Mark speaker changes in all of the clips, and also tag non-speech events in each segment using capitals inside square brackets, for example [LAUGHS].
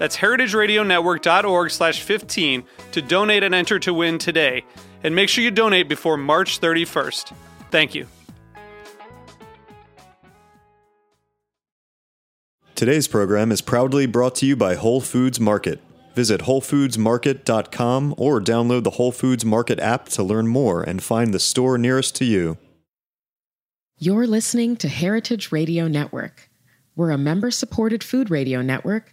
Speaker 1: That's heritageradionetwork.org slash 15 to donate and enter to win today. And make sure you donate before March 31st. Thank you.
Speaker 2: Today's program is proudly brought to you by Whole Foods Market. Visit WholeFoodsMarket.com or download the Whole Foods Market app to learn more and find the store nearest to you.
Speaker 3: You're listening to Heritage Radio Network. We're a member supported food radio network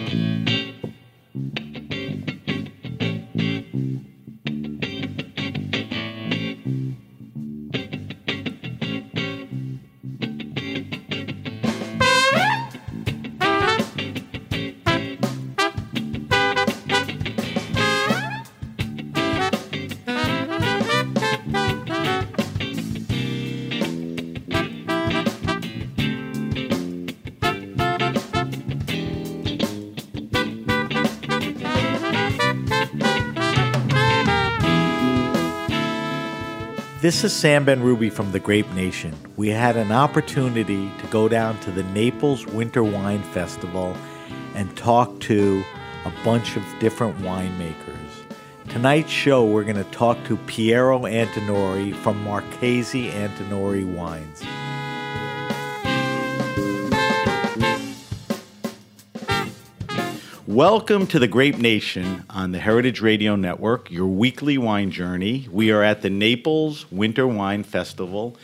Speaker 4: This is Sam Ben Ruby from the Grape Nation. We had an opportunity to go down to the Naples Winter Wine Festival and talk to a bunch of different winemakers. Tonight's show, we're going to talk to Piero Antinori from Marchese Antinori Wines. Welcome to the Grape Nation on the Heritage Radio Network, your weekly wine journey. We are at the Naples Winter Wine Festival,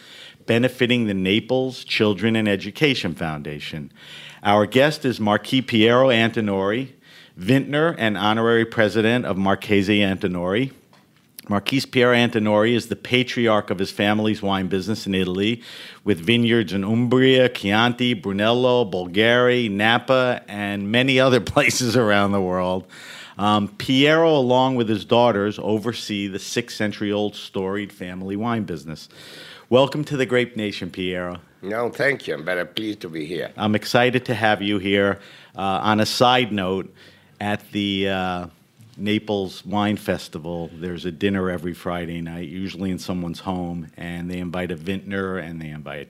Speaker 4: benefiting the Naples Children and Education Foundation. Our guest is Marquis Piero Antinori, vintner and honorary president of Marchese Antinori. Marquis Piero Antinori is the patriarch of his family's wine business in Italy, with vineyards in Umbria, Chianti, Brunello, Bolgheri, Napa, and many [LAUGHS] other places around the world. Um, Piero, along with his daughters, oversee the six century old storied family wine business. Welcome to the Grape Nation, Piero.
Speaker 5: No, thank you. I'm very pleased to be here.
Speaker 4: I'm excited to have you here. Uh, on a side note, at the uh, Naples Wine Festival, there's a dinner every Friday night, usually in someone's home, and they invite a vintner and they invite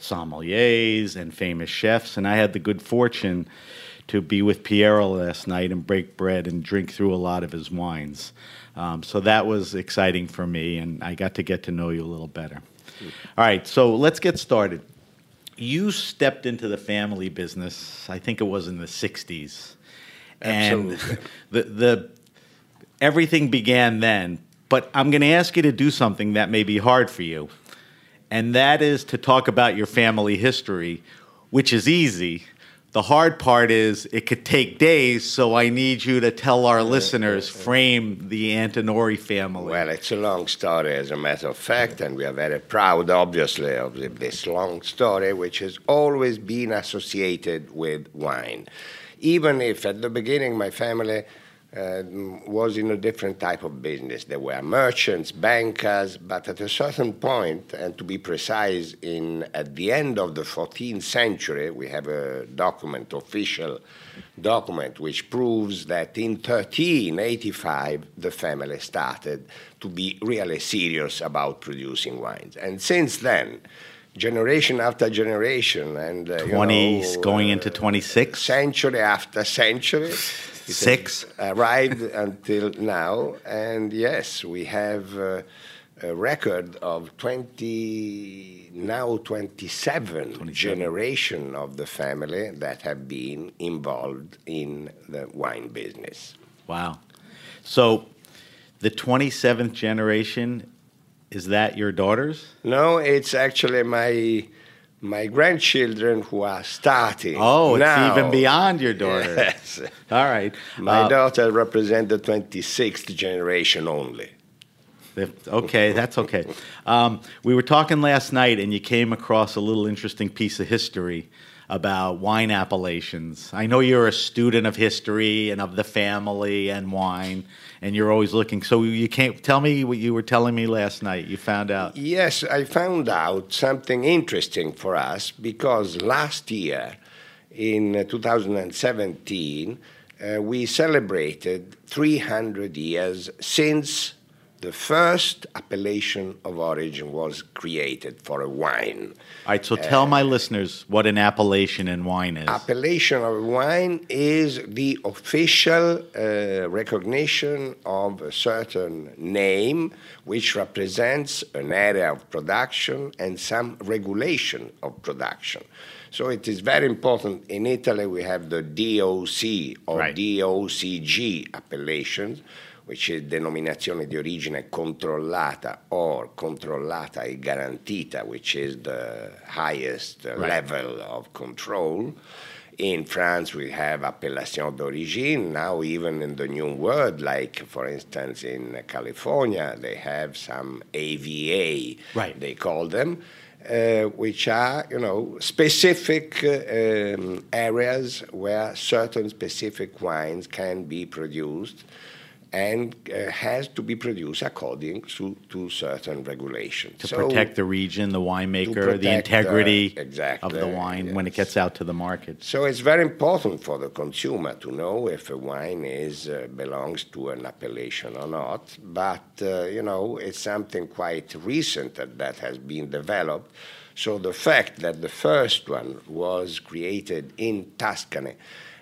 Speaker 4: sommeliers and famous chefs. And I had the good fortune to be with Piero last night and break bread and drink through a lot of his wines. Um, so that was exciting for me, and I got to get to know you a little better. All right, so let's get started. You stepped into the family business, I think it was in the 60s. And
Speaker 5: Absolutely. [LAUGHS]
Speaker 4: the, the everything began then. But I'm going to ask you to do something that may be hard for you, and that is to talk about your family history, which is easy. The hard part is it could take days, so I need you to tell our listeners, frame the Antinori family.
Speaker 5: Well, it's a long story, as a matter of fact, and we are very proud, obviously, of this long story, which has always been associated with wine. Even if at the beginning my family was in a different type of business. There were merchants, bankers, but at a certain point, and to be precise, in at the end of the 14th century, we have a document, official document, which proves that in 1385 the family started to be really serious about producing wines, and since then. Generation after generation, and uh, you
Speaker 4: 20s
Speaker 5: know,
Speaker 4: going
Speaker 5: uh,
Speaker 4: into 26?
Speaker 5: century after century,
Speaker 4: Six?
Speaker 5: arrived until now, and yes, we have uh, a record of 20, now 27, generation of the family that have been involved in the wine business.
Speaker 4: Wow. So the 27th generation, is that your daughters?
Speaker 5: No, it's actually my my grandchildren who are starting.
Speaker 4: Oh, it's even beyond your daughter.
Speaker 5: Yes.
Speaker 4: All right.
Speaker 5: My
Speaker 4: Uh,
Speaker 5: daughter represents the 26th generation only.
Speaker 4: Okay, that's okay. Um, we were talking last night, and you came across a little interesting piece of history about wine appellations. I know you're a student of history and of the family and wine, and you're always looking. So you can't tell me what you were telling me last night. You found out.
Speaker 5: Yes, I found out something interesting for us because last year, in uh, 2017, uh, we celebrated 300 years since the first appellation of origin was created for a wine.
Speaker 4: All right, so tell my listeners what an appellation in wine is.
Speaker 5: Appellation of wine is the official uh, recognition of a certain name which represents an area of production and some regulation of production. So it is very important. In Italy, we have the DOC or
Speaker 4: Right.
Speaker 5: DOCG appellations, which is denominazione di origine controllata or controllata e garantita, which is the highest
Speaker 4: Right.
Speaker 5: level of control. In France, we have appellation d'origine. Now, even in the new world, like for instance in California, they have some AVA,
Speaker 4: Right.
Speaker 5: they call them, uh, which are, you know, specific um, areas where certain specific wines can be produced and uh, has to be produced according to, to certain regulations.
Speaker 4: to
Speaker 5: So-
Speaker 4: protect the region, the winemaker, the
Speaker 5: protect, uh,
Speaker 4: integrity
Speaker 5: exactly,
Speaker 4: of the wine when it gets out to the market.
Speaker 5: So it's very important for the consumer to know if a wine is uh, belongs to an appellation or not. But uh, you know, it's something quite recent that that has been developed. So the fact that the first one was created in Tuscany,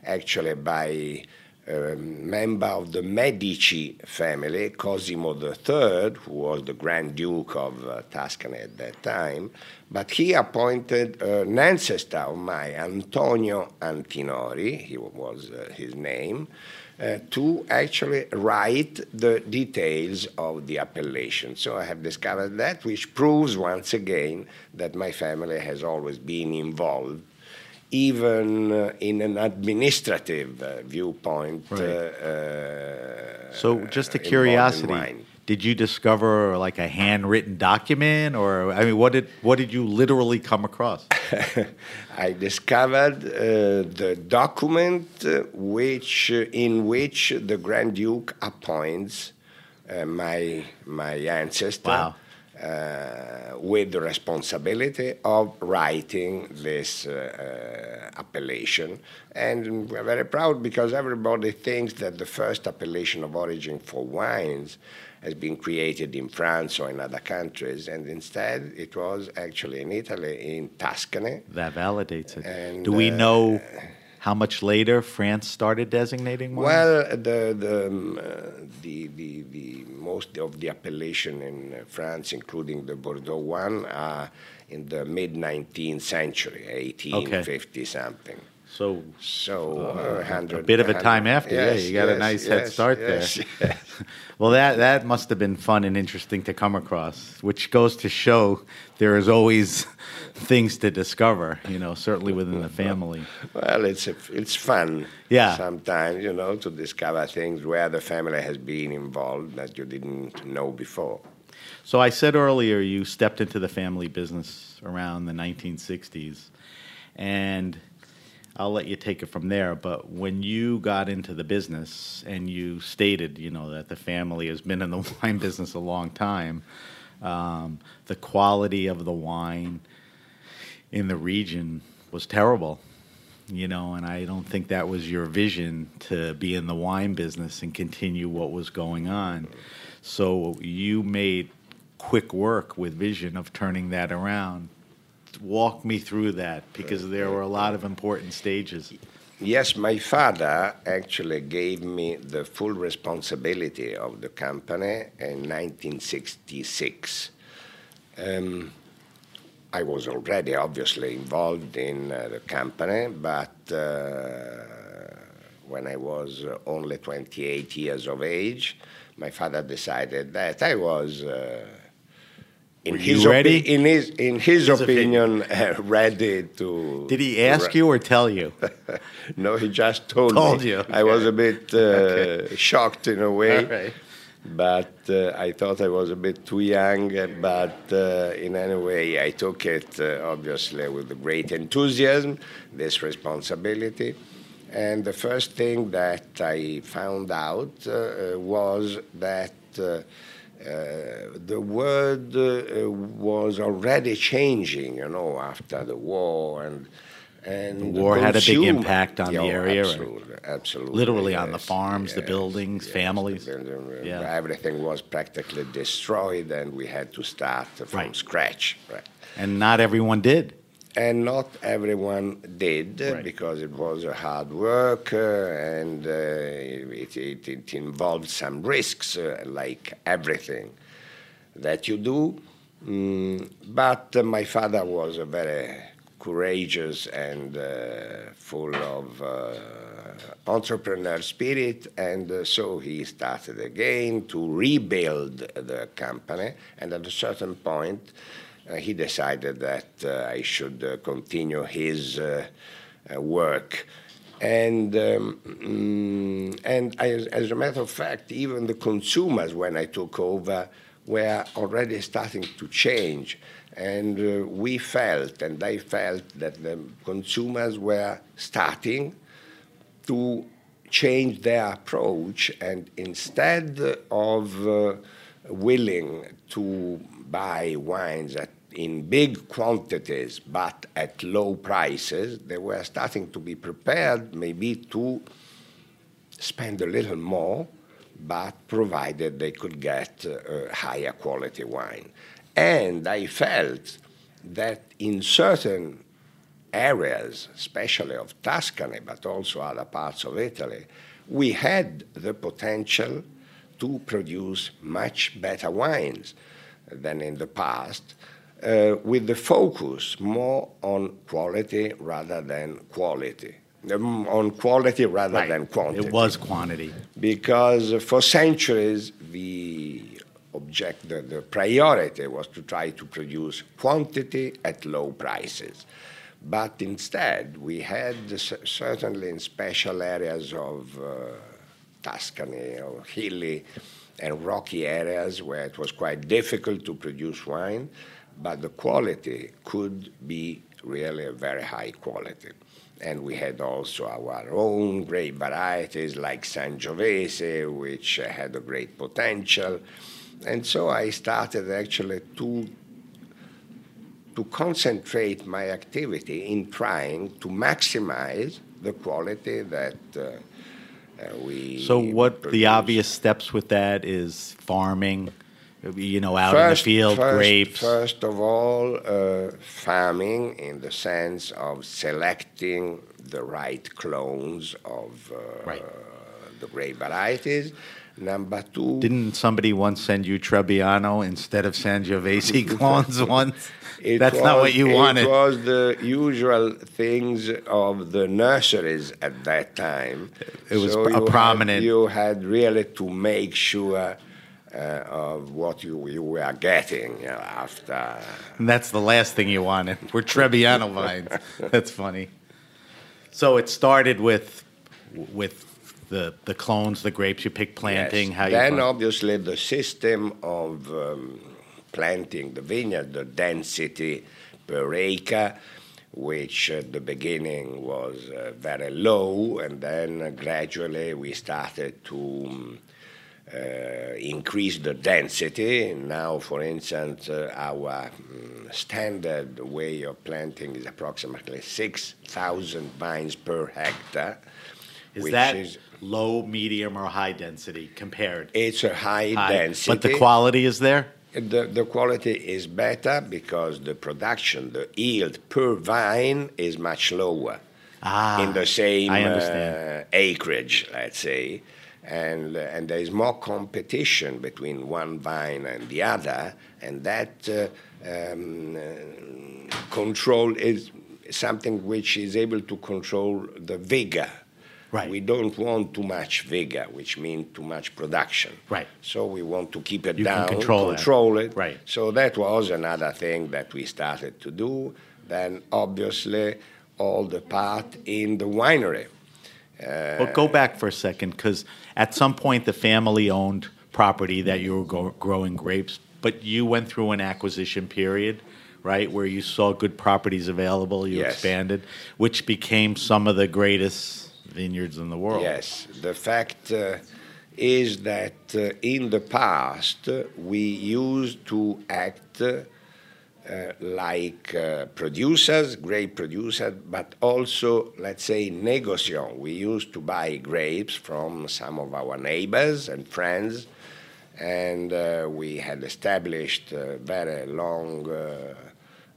Speaker 5: actually by a member of the Medici family, Cosimo III, who was the Grand Duke of uh, Tuscany at that time, but he appointed an ancestor of mine, Antonio Antinori, he was uh, his name, uh, to actually write the details of the appellation. So I have discovered that, which proves once again that my family has always been involved even uh, in an administrative uh, viewpoint.
Speaker 4: Right.
Speaker 5: Uh, uh,
Speaker 4: So, just a curiosity, did you discover like a handwritten document, or I mean, what did what did you literally come across? [LAUGHS]
Speaker 5: I discovered uh, the document which, in which the Grand Duke appoints uh, my, my ancestor
Speaker 4: Wow.
Speaker 5: Uh, with the responsibility of writing this uh, uh, appellation. And we're very proud because everybody thinks that the first appellation of origin for wines has been created in France or in other countries, and instead it was actually in Italy, in Tuscany.
Speaker 4: That validates it.
Speaker 5: And,
Speaker 4: Do we know how much later France started designating wines?
Speaker 5: Well, the the, um, uh, the the the most of the appellation in uh, France, including the Bordeaux one, are in the mid 19th century, 1850 something.
Speaker 4: So
Speaker 5: So uh,
Speaker 4: a bit of a time after, yeah, you got a
Speaker 5: yes,
Speaker 4: nice head start
Speaker 5: yes,
Speaker 4: there. [LAUGHS]
Speaker 5: yes.
Speaker 4: well, that that must have been fun and interesting to come across, which goes to show there is always [LAUGHS] things to discover. You know, certainly within the family.
Speaker 5: Well, it's a, it's fun.
Speaker 4: Yeah.
Speaker 5: Sometimes you know to discover things where the family has been involved that you didn't know before.
Speaker 4: So I said earlier you stepped into the family business around the 1960s, and I'll let you take it from there. But when you got into the business and you stated, you know, that the family has been in the [LAUGHS] wine business a long time, um, the quality of the wine in the region was terrible. You know, and I don't think that was your vision to be in the wine business and continue what was going on. So you made quick work with vision of turning that around. Walk me through that because there were a lot of important stages.
Speaker 5: yes, my father actually gave me the full responsibility of the company in 1966. Um, I was already obviously involved in uh, the company, but uh, when I was only 28 years of age, my father decided that I was. Uh, in
Speaker 4: Were
Speaker 5: his,
Speaker 4: ready?
Speaker 5: in his in his,
Speaker 4: His
Speaker 5: opinion, [LAUGHS] uh, ready to.
Speaker 4: Did he ask you or tell you? [LAUGHS]
Speaker 5: no, he just told,
Speaker 4: Told
Speaker 5: me.
Speaker 4: you,
Speaker 5: I was a bit uh, shocked in a [LAUGHS] way,
Speaker 4: right.
Speaker 5: but uh, I thought I was a bit too young. But uh, in any way, I took it uh, obviously with great enthusiasm, this responsibility. And the first thing that I found out uh, uh, was that. Uh, the world uh, was already changing, you know, after the war, and and
Speaker 4: The war had a big impact on the
Speaker 5: Yeah,
Speaker 4: area?
Speaker 5: Absolutely, absolutely.
Speaker 4: Literally on the
Speaker 5: yes,
Speaker 4: farms, the buildings,
Speaker 5: yes,
Speaker 4: families.
Speaker 5: the building,
Speaker 4: Yeah.
Speaker 5: Everything was practically destroyed, and we had to start from
Speaker 4: Right.
Speaker 5: scratch. Right
Speaker 4: And not everyone did.
Speaker 5: And not everyone did
Speaker 4: Right.
Speaker 5: because it was a hard work uh, and uh, it, it, it involved some risks, uh, like everything that you do. Mm, but my father was a very courageous and uh, full of uh, entrepreneur spirit, and uh, so he started again to rebuild the company. And at a certain point, he decided that uh, I should uh, continue his uh, uh, work. And, um, mm, and as, as a matter of fact, even the consumers, when I took over, were already starting to change. And uh, we felt, and I felt, that the consumers were starting to change their approach and instead of uh, willing to buy wines at, in big quantities but at low prices, they were starting to be prepared maybe to spend a little more, but provided they could get uh, higher quality wine. And I felt that in certain areas, especially of Tuscany, but also other parts of Italy, we had the potential to produce much better wines than in the past, uh, with the focus more on quality rather than quality. Um, on quality rather than quantity
Speaker 4: It was quantity.
Speaker 5: because for centuries the object, the, the priority was to try to produce quantity at low prices. But instead, we had certainly in special areas of uh, Tuscany or hilly and rocky areas where it was quite difficult to produce wine, but the quality could be really a very high quality. And we had also our own great varieties like Sangiovese, which had a great potential. And so I started actually to to concentrate my activity in trying to maximize the quality that uh, we.
Speaker 4: So, what the obvious steps with that is farming, you know, out in the field,
Speaker 5: first,
Speaker 4: grapes.
Speaker 5: First of all, uh, farming in the sense of selecting the right clones of uh,
Speaker 4: Right.
Speaker 5: the grape varieties. Number two,
Speaker 4: Didn't somebody once send you Trebbiano instead of Sangiovese [LAUGHS] clones once?
Speaker 5: It
Speaker 4: That's not what you
Speaker 5: it
Speaker 4: wanted.
Speaker 5: was the usual things of the nurseries at that time.
Speaker 4: It was
Speaker 5: So
Speaker 4: a
Speaker 5: you had-
Speaker 4: prominent-
Speaker 5: you had really to make sure uh, of what you, you were getting you know, after.
Speaker 4: And that's the last thing you wanted. We're Trebbiano vines. [LAUGHS] That's funny. So it started with with the the clones, the grapes you pick planting.
Speaker 5: Yes.
Speaker 4: How you
Speaker 5: then
Speaker 4: find-
Speaker 5: obviously the system of um, planting the vineyard, the density per acre, which at the beginning was uh, very low, and then uh, gradually we started to um, uh, increase the density. Now, for instance, uh, our mm, standard way of planting is approximately 6,000 vines per hectare.
Speaker 4: Is
Speaker 5: which
Speaker 4: that
Speaker 5: is-
Speaker 4: low, medium, or high density compared?
Speaker 5: it's a high,
Speaker 4: High.
Speaker 5: density.
Speaker 4: But the quality is there.
Speaker 5: The, the quality is better because the production, the yield per vine is much lower.
Speaker 4: Ah,
Speaker 5: in the same uh, acreage, let's say, and and there is more competition between one vine and the other, and that uh, um, uh, control is something which is able to control the vigor.
Speaker 4: Right.
Speaker 5: We don't want too much vigor, which means too much production.
Speaker 4: Right.
Speaker 5: So we want to keep it
Speaker 4: You
Speaker 5: down,
Speaker 4: control
Speaker 5: control it.
Speaker 4: Right.
Speaker 5: So that was another thing that we started to do. Then obviously all the part in the winery.
Speaker 4: Uh, but go back for a second, because at some point the family owned property that you were go- growing grapes, but you went through an acquisition period, right, where you saw good properties available, you
Speaker 5: Yes.
Speaker 4: expanded, which became some of the greatest vineyards in the world.
Speaker 5: Yes, the fact uh, is that uh, in the past we used to act uh, like uh, producers, grape producers, but also, let's say, negociants. We used to buy grapes from some of our neighbors and friends, and uh, we had established very long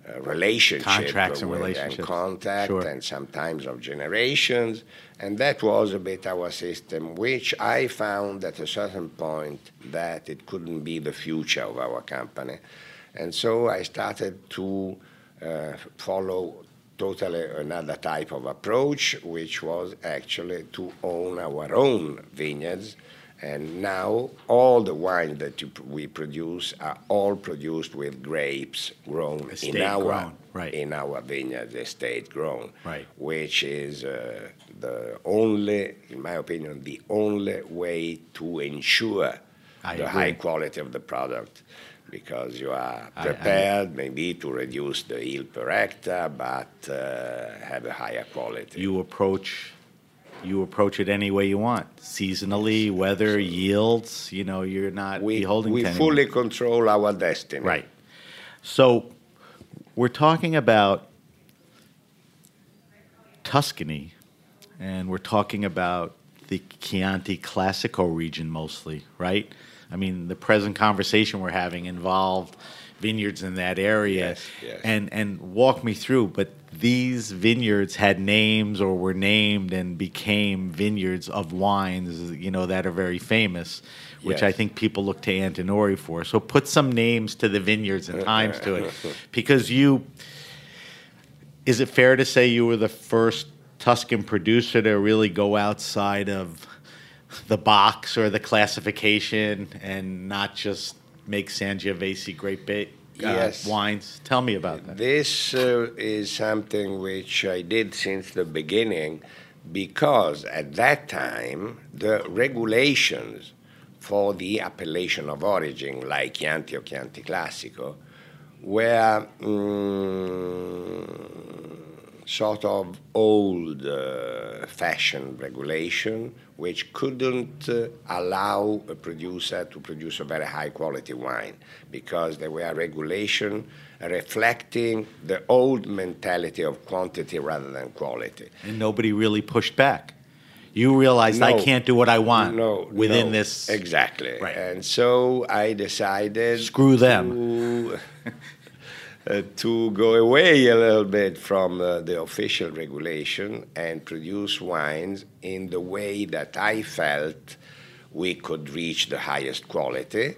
Speaker 5: uh, relationship
Speaker 4: Contracts and relationships.
Speaker 5: contact
Speaker 4: Sure.
Speaker 5: and sometimes of generations. And that was a bit our system, which I found at a certain point that it couldn't be the future of our company. And so I started to uh, follow totally another type of approach, which was actually to own our own vineyards. And now all the wines that you, we produce are all produced with grapes grown
Speaker 4: Estate
Speaker 5: in our
Speaker 4: grown, right.
Speaker 5: in our vineyards, estate grown,
Speaker 4: Right.
Speaker 5: which is uh, the only, in my opinion, the only way to ensure
Speaker 4: I
Speaker 5: the
Speaker 4: agree.
Speaker 5: high quality of the product. Because you are
Speaker 4: I- I-
Speaker 5: prepared maybe to reduce the yield per hectare, but uh, have a higher quality.
Speaker 4: You approach you approach it any way you want, seasonally, weather, yields. You know, you're not
Speaker 5: we
Speaker 4: beholden
Speaker 5: we fully control our destiny.
Speaker 4: Right. So we're talking about Tuscany, and we're talking about the Chianti Classico region mostly, right? I mean, the present conversation we're having involved vineyards in that area,
Speaker 5: Yes, yes.
Speaker 4: and and walk me through. But these vineyards had names or were named and became vineyards of wines, you know, that are very famous, which I think people look to Antinori for. So put some names to the vineyards and times to it, [LAUGHS] because you. Is it fair to say you were the first Tuscan producer to really go outside of the box or the classification and not just make Sangiovese great ba- uh,
Speaker 5: Yes.
Speaker 4: wines? Tell me about that.
Speaker 5: This uh, is something which I did since the beginning because at that time the regulations for the appellation of origin, like Chianti or Chianti Classico, were mm, sort of old uh, fashioned regulation which couldn't uh, allow a producer to produce a very high quality wine because there were regulation reflecting the old mentality of quantity rather than quality.
Speaker 4: And nobody really pushed back. You realized I can't do what I want
Speaker 5: no,
Speaker 4: within
Speaker 5: no,
Speaker 4: this.
Speaker 5: exactly.
Speaker 4: Right.
Speaker 5: And so I decided
Speaker 4: Screw them.
Speaker 5: to, uh, to go away a little bit from uh, the official regulation and produce wines in the way that I felt we could reach the highest quality,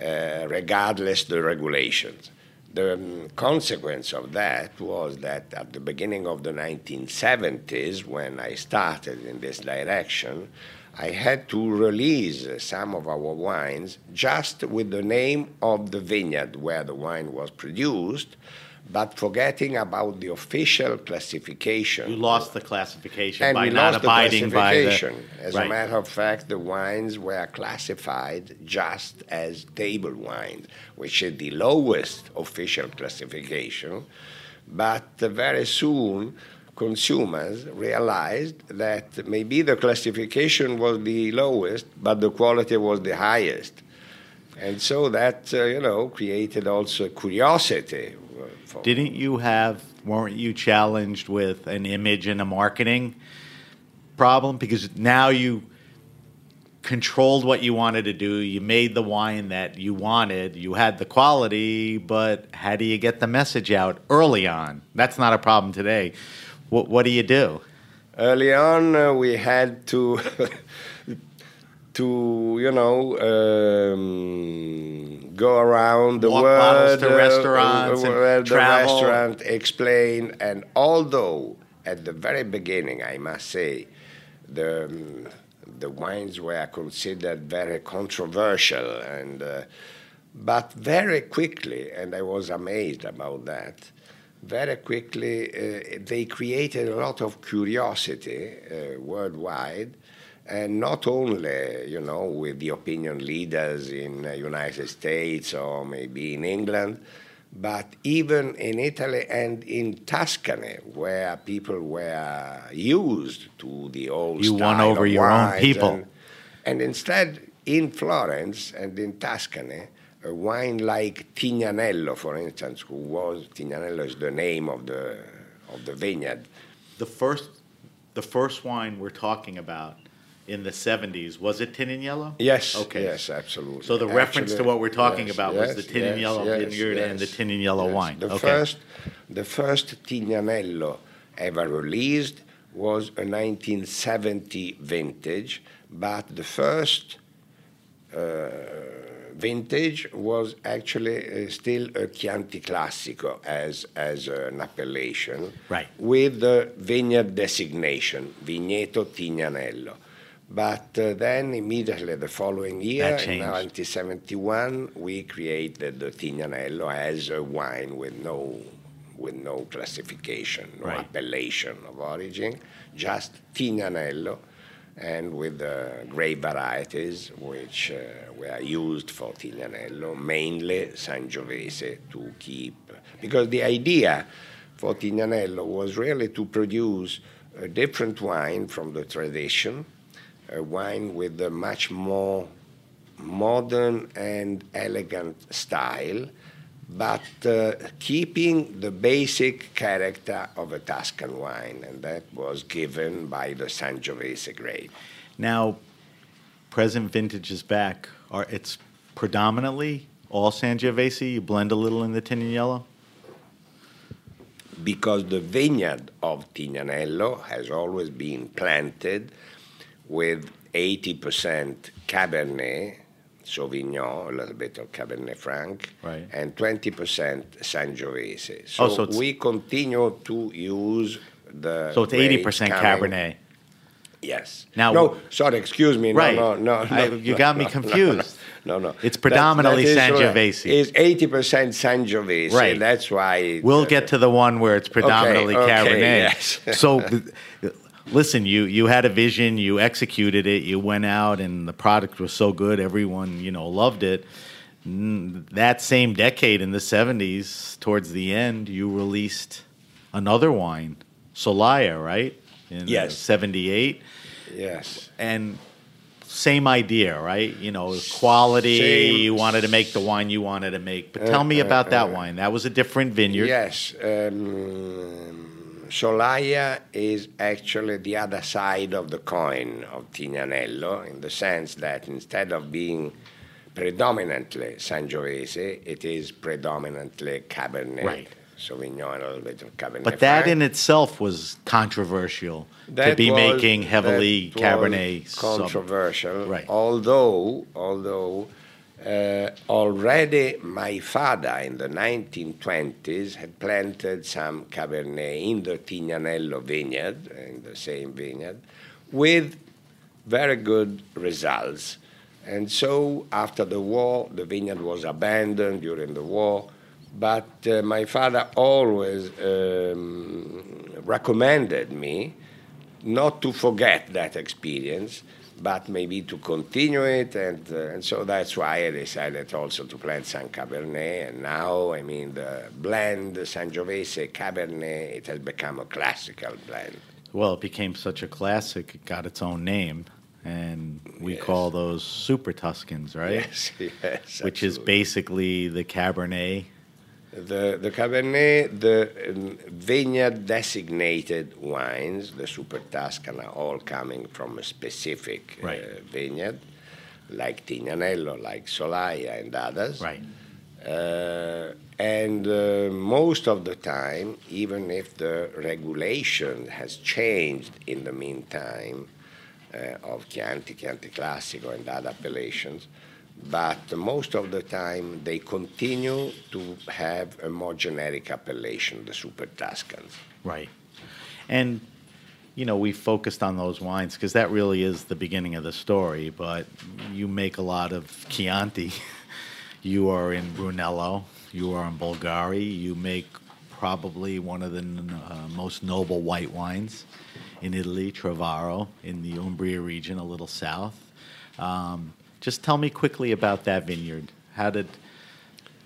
Speaker 5: uh, regardless the regulations. The um, consequence of that was that at the beginning of the 1970s, when I started in this direction, I had to release some of our wines just with the name of the vineyard where the wine was produced, but forgetting about the official classification.
Speaker 4: You lost the classification
Speaker 5: and
Speaker 4: by
Speaker 5: we
Speaker 4: not
Speaker 5: lost
Speaker 4: abiding
Speaker 5: the
Speaker 4: by the.
Speaker 5: classification. As
Speaker 4: right.
Speaker 5: a matter of fact, the wines were classified just as table wines, which is the lowest official classification. But very soon, consumers realized that maybe the classification was the lowest, but the quality was the highest. And so that, uh, you know, created also curiosity. uh,
Speaker 4: Didn't you have, weren't you challenged with an image and a marketing problem? Because now you controlled what you wanted to do, you made the wine that you wanted, you had the quality, but how do you get the message out early on? That's not a problem today. What, what do you do?
Speaker 5: early on uh, we had to [LAUGHS] to you know um, go around the
Speaker 4: Walk
Speaker 5: world
Speaker 4: bottles to
Speaker 5: uh,
Speaker 4: restaurants and
Speaker 5: where the
Speaker 4: travel.
Speaker 5: restaurant explain and although at the very beginning I must say the um, the wines were considered very controversial and uh, but very quickly and I was amazed about that very quickly uh, they created a lot of curiosity uh, worldwide and not only you know with the opinion leaders in the united states or maybe in england but even in italy and in tuscany where people were used to the old
Speaker 4: You won over your own people.
Speaker 5: and, and instead in florence and in tuscany a wine like Tignanello, for instance, who was Tignanello is the name of the of the vineyard.
Speaker 4: The first, the first wine we're talking about in the 70s was it Tinignello?
Speaker 5: Yes.
Speaker 4: Okay.
Speaker 5: Yes, absolutely.
Speaker 4: So the reference to what we're talking
Speaker 5: yes,
Speaker 4: about
Speaker 5: yes,
Speaker 4: was the Tinignello
Speaker 5: yes,
Speaker 4: vineyard and the
Speaker 5: yes.
Speaker 4: wine.
Speaker 5: The
Speaker 4: okay.
Speaker 5: first, the first Tignanello ever released was a 1970 vintage, but the first uh, vintage was actually uh, still a Chianti Classico as, as an appellation,
Speaker 4: Right.
Speaker 5: with the vineyard designation, Vigneto Tignanello. But uh, then immediately the following year, in 1971, we created the Tignanello as a wine with no, with no classification, no
Speaker 4: Right.
Speaker 5: appellation of origin, just Tignanello and with uh, grape varieties which uh, were used for Tignanello, mainly Sangiovese to keep. Because the idea for Tignanello was really to produce a different wine from the tradition, a wine with a much more modern and elegant style, but uh, keeping the basic character of a Tuscan wine, and that was given by the Sangiovese grape.
Speaker 4: Now, present vintage is back. Are it's predominantly all Sangiovese? You blend a little in the Tinignello?
Speaker 5: because the vineyard of Tignanello has always been planted with 80% Cabernet Sauvignon, a little bit of Cabernet Franc,
Speaker 4: Right.
Speaker 5: and 20% Sangiovese. So,
Speaker 4: Oh, so
Speaker 5: we continue to use the.
Speaker 4: So it's 80%
Speaker 5: coming-
Speaker 4: Cabernet.
Speaker 5: Yes.
Speaker 4: Now-
Speaker 5: no, sorry, excuse me. No,
Speaker 4: Right.
Speaker 5: no, no, no.
Speaker 4: I- you
Speaker 5: no,
Speaker 4: got me confused.
Speaker 5: No, no.
Speaker 4: It's predominantly
Speaker 5: that is,
Speaker 4: Sangiovese.
Speaker 5: It's 80% Sangiovese.
Speaker 4: Right.
Speaker 5: That's why.
Speaker 4: We'll get to the one where it's predominantly
Speaker 5: okay,
Speaker 4: Cabernet.
Speaker 5: yes.
Speaker 4: so, [LAUGHS] listen, you you had a vision, you executed it, you went out, and the product was so good, everyone you know loved it. That same decade in the '70s, towards the end, you released another wine, Solaia, right? In
Speaker 5: Yes.
Speaker 4: '78,
Speaker 5: Yes.
Speaker 4: and same idea, right? You know, quality.
Speaker 5: Same-
Speaker 4: You wanted to make the wine you wanted to make. But tell me
Speaker 5: uh,
Speaker 4: about that
Speaker 5: uh,
Speaker 4: wine. That was a different vineyard.
Speaker 5: Yes. Um, Solaia is actually the other side of the coin of Tignanello in the sense that instead of being predominantly Sangiovese, it is predominantly Cabernet
Speaker 4: Right.
Speaker 5: Sauvignon a little bit of Cabernet
Speaker 4: But that
Speaker 5: Franc.
Speaker 4: in itself was controversial to be
Speaker 5: was-
Speaker 4: making heavily
Speaker 5: that
Speaker 4: Cabernet.
Speaker 5: was
Speaker 4: sub-
Speaker 5: controversial.
Speaker 4: Right.
Speaker 5: Although, although uh, already my father in the 1920s had planted some Cabernet in the Tignanello vineyard, in the same vineyard, with very good results. And so after the war, the vineyard was abandoned during the war. But uh, my father always um, recommended me not to forget that experience, but maybe to continue it. And, uh, and so that's why I decided also to plant some Cabernet. And now, I mean, the blend, Sangiovese, Cabernet, it has become a classical blend.
Speaker 4: Well, it became such a classic, it got its own name. And we
Speaker 5: Yes.
Speaker 4: call those Super Tuscans, right? [LAUGHS]
Speaker 5: Yes, yes.
Speaker 4: Which is basically the Cabernet.
Speaker 5: The, the Cabernet, the um, vineyard designated wines, the Super Tuscan, are all coming from a specific uh, vineyard, like Tignanello, like Solaia, and others.
Speaker 4: Right.
Speaker 5: Uh, and uh, most of the time, even if the regulation has changed in the meantime uh, of Chianti, Chianti Classico, and other appellations, but most of the time they continue to have a more generic appellation, the Super Tuscans.
Speaker 4: Right. And, you know, we focused on those wines because that really is the beginning of the story, but you make a lot of Chianti. [LAUGHS] you are in Brunello, you are in Bolgheri, you make probably one of the uh, most noble white wines in Italy, Cervaro, in the Umbria region, a little south. Um, just tell me quickly about that vineyard. How did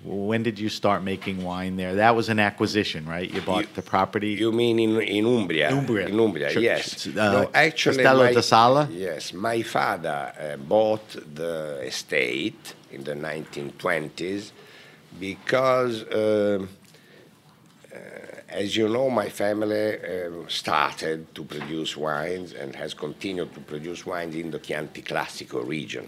Speaker 4: when did you start making wine there? That was an acquisition, right? You bought
Speaker 5: You-
Speaker 4: the property.
Speaker 5: You mean in, in Umbria?
Speaker 4: Umbria.
Speaker 5: In Umbria,
Speaker 4: Sure.
Speaker 5: yes.
Speaker 4: Uh,
Speaker 5: no, actually,
Speaker 4: Castello
Speaker 5: my,
Speaker 4: Sala?
Speaker 5: Yes, my father uh, bought the estate in the 1920s because, um uh, as you know, my family um started to produce wines and has continued to produce wines in the Chianti Classico region.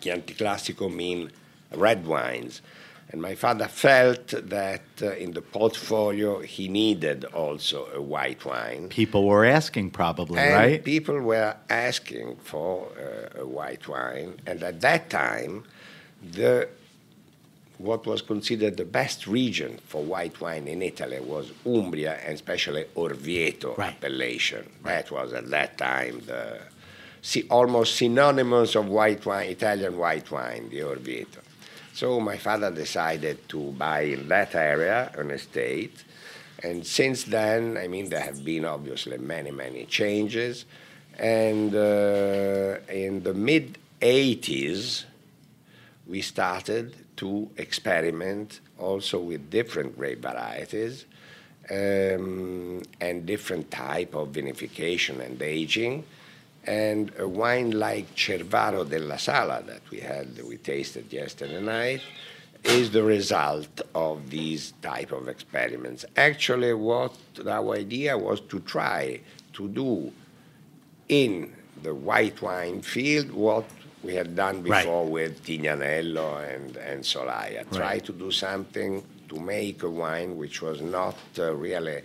Speaker 5: Chianti Classico mean red wines. And my father felt that uh, in the portfolio he needed also a white wine.
Speaker 4: People were asking, probably,
Speaker 5: And
Speaker 4: right?
Speaker 5: people were asking for uh, a white wine. And at that time, the what was considered the best region for white wine in Italy was Umbria and especially Orvieto
Speaker 4: Right.
Speaker 5: appellation. That was at that time the almost synonymous of white wine, Italian white wine, the Orvieto. So my father decided to buy in that area an estate. And since then, I mean, there have been obviously many, many changes. And uh, in the mid 80s, we started to experiment also with different grape varieties um, and different type of vinification and aging. And a wine like Cervaro della Sala that we had, we tasted yesterday night, is the result of these type of experiments. Actually, what our idea was to try to do in the white wine field what we had done
Speaker 4: Right.
Speaker 5: before with Tignanello and, and Solaia. Try to do something to make a wine which was not uh, really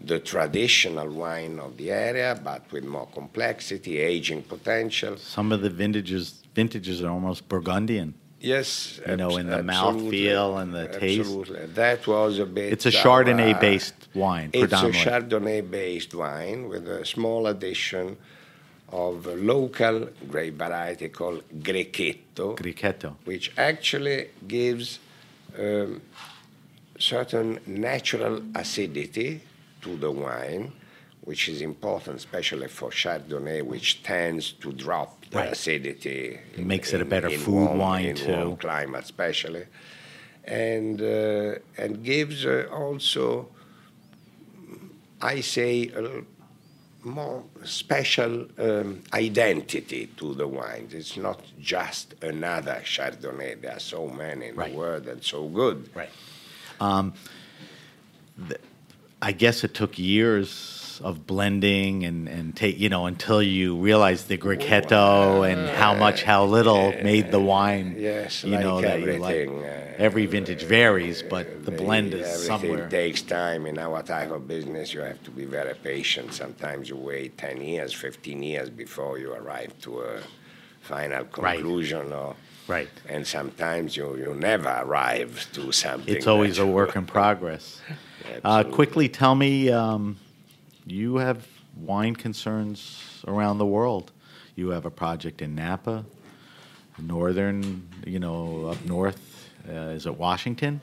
Speaker 5: the traditional wine of the area, but with more complexity, aging potential.
Speaker 4: Some of the vintages vintages are almost Burgundian.
Speaker 5: Yes,
Speaker 4: You know, in the mouthfeel and the taste.
Speaker 5: Absolutely. That was a bit.
Speaker 4: It's a Chardonnay-based wine,
Speaker 5: It's a. Chardonnay-based wine with a small addition of a local grape variety called Grechetto,
Speaker 4: Grichetto.
Speaker 5: which actually gives um, certain natural acidity to the wine, which is important, especially for Chardonnay, which tends to drop the
Speaker 4: Right.
Speaker 5: acidity.
Speaker 4: It makes it a better food
Speaker 5: warm,
Speaker 4: wine,
Speaker 5: in
Speaker 4: too.
Speaker 5: warm climate, especially, and uh, and gives uh, also, I say, a more special um, identity to the wines. It's not just another Chardonnay. There are so many in
Speaker 4: Right.
Speaker 5: the world and so good.
Speaker 4: Right. Um, I guess it took years of blending and, and take you know until you realized the grichetto and how much how little made the wine.
Speaker 5: Yes,
Speaker 4: you
Speaker 5: like
Speaker 4: know that you like.
Speaker 5: uh,
Speaker 4: Every vintage varies, but the blend is
Speaker 5: Everything
Speaker 4: somewhere.
Speaker 5: takes time. In our type of business, you have to be very patient. Sometimes you wait 10 years, 15 years before you arrive to a final
Speaker 4: Right.
Speaker 5: conclusion. Or,
Speaker 4: Right.
Speaker 5: and sometimes you, you never arrive to something.
Speaker 4: It's always a work in progress. [LAUGHS] Uh, quickly, tell me, um, you have wine concerns around the world. You have a project in Napa, northern, you know, up north. Uh, is it Washington?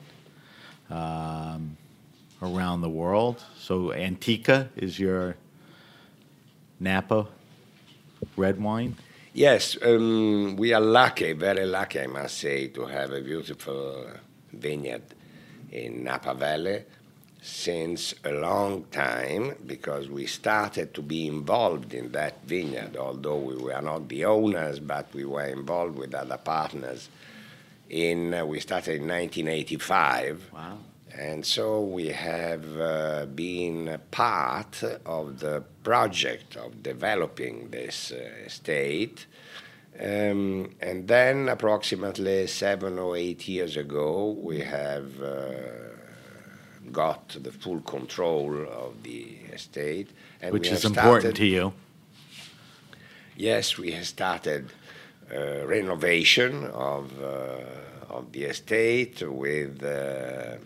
Speaker 4: Um, around the world. So Antica is your Napa red wine.
Speaker 5: Yes, um, we are lucky, very lucky, I must say, to have a beautiful vineyard in Napa Valley since a long time because we started to be involved in that vineyard, although we were not the owners, but we were involved with other partners. In uh, we started in 1985.
Speaker 4: Wow.
Speaker 5: And so we have uh, been part of the project of developing this uh, estate. Um, and then, approximately seven or eight years ago, we have uh, got the full control of the estate.
Speaker 4: And Which is important to you.
Speaker 5: Yes, we have started uh, renovation of, uh, of the estate with uh,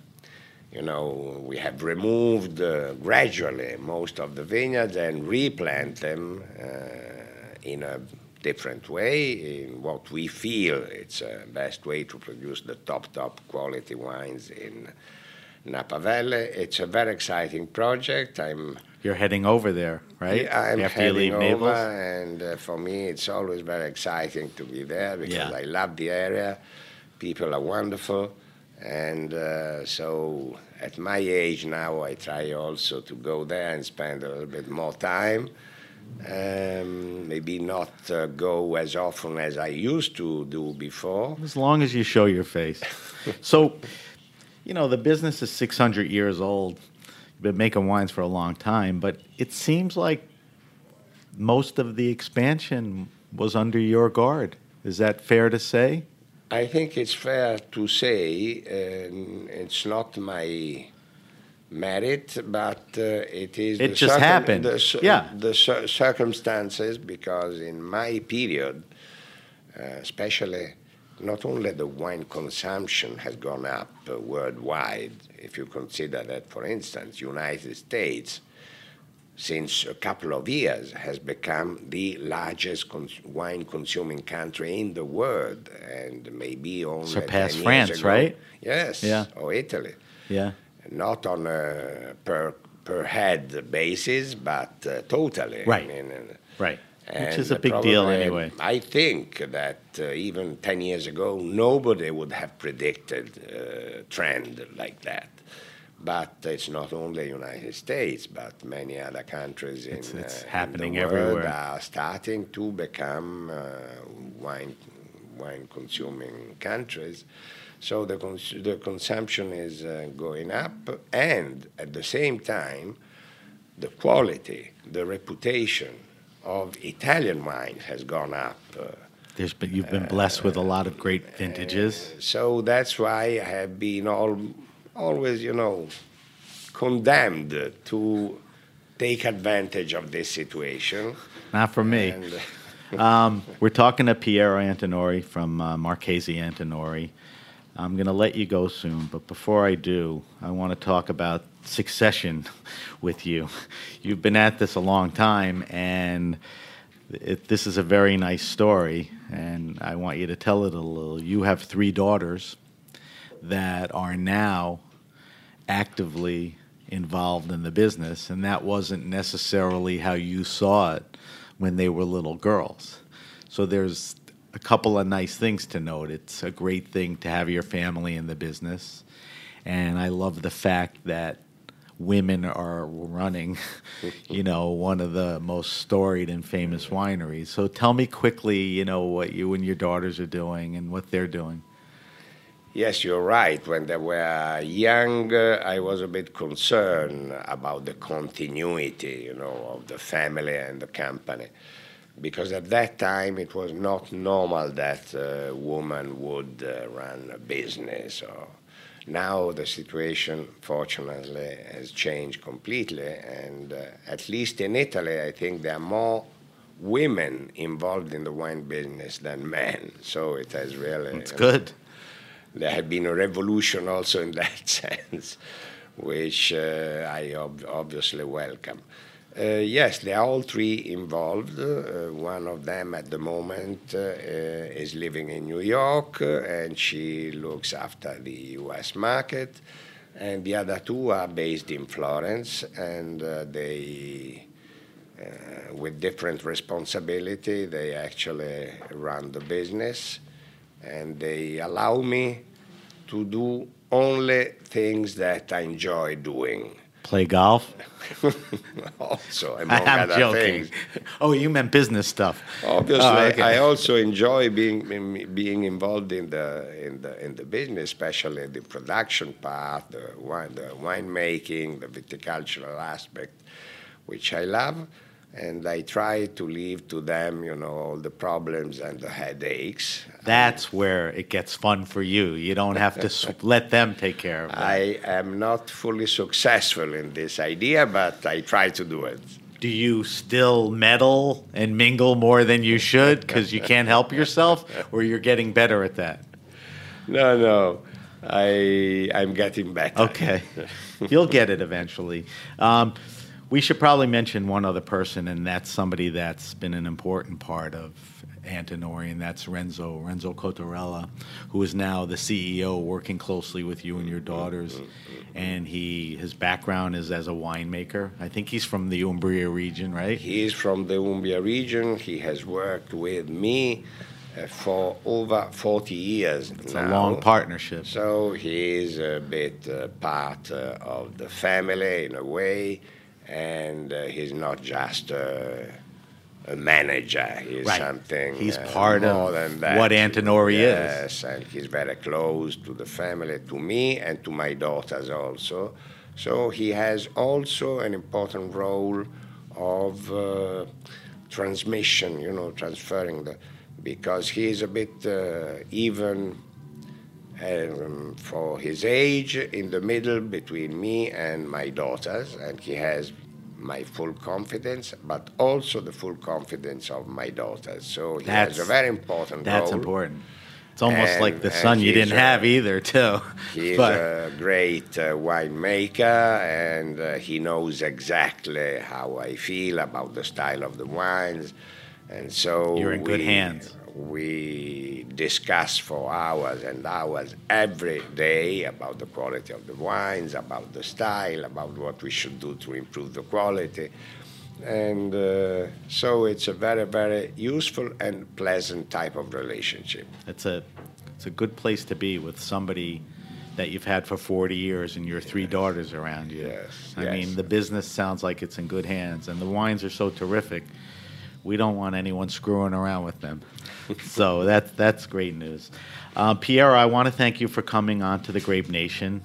Speaker 5: you know, we have removed uh, gradually most of the vineyards and replant them uh, in a different way, in what we feel it's the best way to produce the top, top quality wines in Napa Valley. It's a very exciting project. I'm
Speaker 4: you're heading over there, right?
Speaker 5: Yeah, I'm After heading over, Naples? and uh, for me, it's always very exciting to be there because yeah. I love the area. People are wonderful, and uh, so at my age now, I try also to go there and spend a little bit more time. Um, maybe not uh, go as often as I used to do before.
Speaker 4: As long as you show your face. [LAUGHS] so, you know, the business is 600 years old. You've been making wines for a long time, but it seems like most of the expansion was under your guard. Is that fair to say?
Speaker 5: I think it's fair to say uh, it's not my merit, but uh, it is
Speaker 4: it just happened.
Speaker 5: The,
Speaker 4: yeah.
Speaker 5: the circumstances, because in my period, uh, especially, not only the wine consumption has gone up uh, worldwide. If you consider that, for instance, United States since a couple of years has become the largest cons- wine consuming country in the world and maybe only
Speaker 4: surpassed France, ago, right?
Speaker 5: Yes, yeah. or Italy.
Speaker 4: Yeah.
Speaker 5: Not on a per per head basis, but uh, totally.
Speaker 4: Right. I mean, uh, right. Which is a big deal anyway.
Speaker 5: I think that uh, even 10 years ago, nobody would have predicted a trend like that. But it's not only United States, but many other countries in,
Speaker 4: it's, it's
Speaker 5: uh,
Speaker 4: happening
Speaker 5: in the
Speaker 4: everywhere.
Speaker 5: world are starting to become uh, wine wine consuming countries. So the cons- the consumption is uh, going up, and at the same time, the quality, the reputation of Italian wine has gone up. Uh,
Speaker 4: There's been, you've been blessed with a lot of great vintages.
Speaker 5: so that's why I have been all always, you know, condemned to take advantage of this situation.
Speaker 4: Not for me. [LAUGHS] Um, we're talking to Piero Antinori from uh, Marchesi Antinori. I'm going to let you go soon, but before I do, I want to talk about succession [LAUGHS] with you. You've been at this a long time, and it, this is a very nice story, and I want you to tell it a little. You have three daughters that are now actively involved in the business, and that wasn't necessarily how you saw it when they were little girls. So there's a couple of nice things to note. It's a great thing to have your family in the business, and I love the fact that women are running, [LAUGHS] you know, one of the most storied and famous wineries. So tell me quickly, you know, what you and your daughters are doing and what they're doing.
Speaker 5: Yes, you're right. When they were young, uh, I was a bit concerned about the continuity, you know, of the family and the company, because at that time it was not normal that a woman would uh, run a business. Now the situation, fortunately, has changed completely, and uh, at least in Italy, I think there are more women involved in the wine business than men. So it has really.
Speaker 4: It's good
Speaker 5: there had been a revolution also in that [LAUGHS] sense, which uh, I ob- obviously welcome. Uh, yes, they are all three involved. Uh, one of them at the moment uh, uh, is living in New York uh, and she looks after the US market. And the other two are based in Florence and they, with different responsibility, they actually run the business and they allow me to do only things that I enjoy doing.
Speaker 4: Play golf? [LAUGHS]
Speaker 5: also, [LAUGHS] among I'm other joking. things.
Speaker 4: Oh, you meant business stuff.
Speaker 5: Obviously, oh, okay. I also enjoy being being involved in the in the in the business, especially the production part, the wine, the winemaking, the viticultural aspect, which I love. And I try to leave to them, you know, all the problems and the headaches.
Speaker 4: That's where it gets fun for you. You don't have to [LAUGHS] let them take care of it.
Speaker 5: I am not fully successful in this idea, but I try to do it.
Speaker 4: Do you still meddle and mingle more than you should because you can't help yourself, or you're getting better at that?
Speaker 5: No, no, I I'm getting better.
Speaker 4: Okay, you'll get it eventually. Um, we should probably mention one other person, and that's somebody that's been an important part of Antinori, and that's Renzo Renzo Cotarella, who is now the CEO, working closely with you and your daughters. And he his background is as a winemaker. I think he's from the Umbria region, right?
Speaker 5: He is from the Umbria region. He has worked with me uh, for over 40 years
Speaker 4: It's
Speaker 5: now.
Speaker 4: a long partnership.
Speaker 5: So he is a bit uh, part uh, of the family in a way, and uh, he's not just uh, a manager. He's
Speaker 4: Right.
Speaker 5: something
Speaker 4: He's
Speaker 5: uh,
Speaker 4: part of
Speaker 5: more than that.
Speaker 4: what Antinori is.
Speaker 5: Yes, and he's very close to the family, to me, and to my daughters also. So he has also an important role of uh, transmission, you know, transferring the, because he is a bit uh, even um, for his age in the middle between me and my daughters, and he has my full confidence, but also the full confidence of my daughters. So he has a
Speaker 4: That's-
Speaker 5: very important role.
Speaker 4: That's
Speaker 5: role.
Speaker 4: important. It's almost
Speaker 5: And-
Speaker 4: like the son you didn't
Speaker 5: a-
Speaker 4: have either, too.
Speaker 5: He's [LAUGHS]
Speaker 4: But-
Speaker 5: a great uh, winemaker, and uh, he knows exactly how I feel about the style of the wines, and so
Speaker 4: You're in good hands.
Speaker 5: We discuss for hours and hours every day about the quality of the wines, about the style, about what we should do to improve the quality. And uh, so it's a very, very useful and pleasant type of relationship.
Speaker 4: It's a it's a good place to be with somebody that you've had for 40 years and your three daughters around you.
Speaker 5: Yes,
Speaker 4: I
Speaker 5: yes.
Speaker 4: mean, the business sounds like it's in good hands and the wines are so terrific. We don't want anyone screwing around with them. [LAUGHS] so that's that's great news. Um, Pierre, I want to thank you for coming on to the Grape Nation.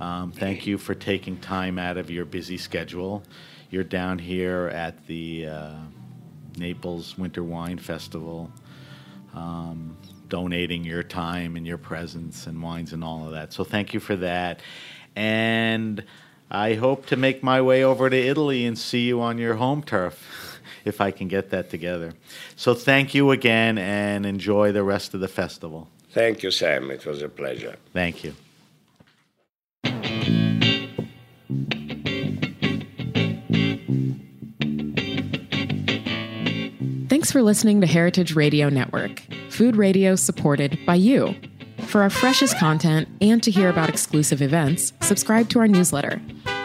Speaker 4: Um, thank you for taking time out of your busy schedule. You're down here at the uh, Naples Winter Wine Festival um, donating your time and your presence and wines and all of that. So thank you for that. And I hope to make my way over to Italy and see you on your home turf [LAUGHS] if I can get that together. So thank you again and enjoy the rest of the festival.
Speaker 5: Thank you, Sam. It was a pleasure.
Speaker 4: Thank you.
Speaker 3: Thanks for listening to Heritage Radio Network, food radio supported by you. For our freshest content and to hear about exclusive events, subscribe to our newsletter.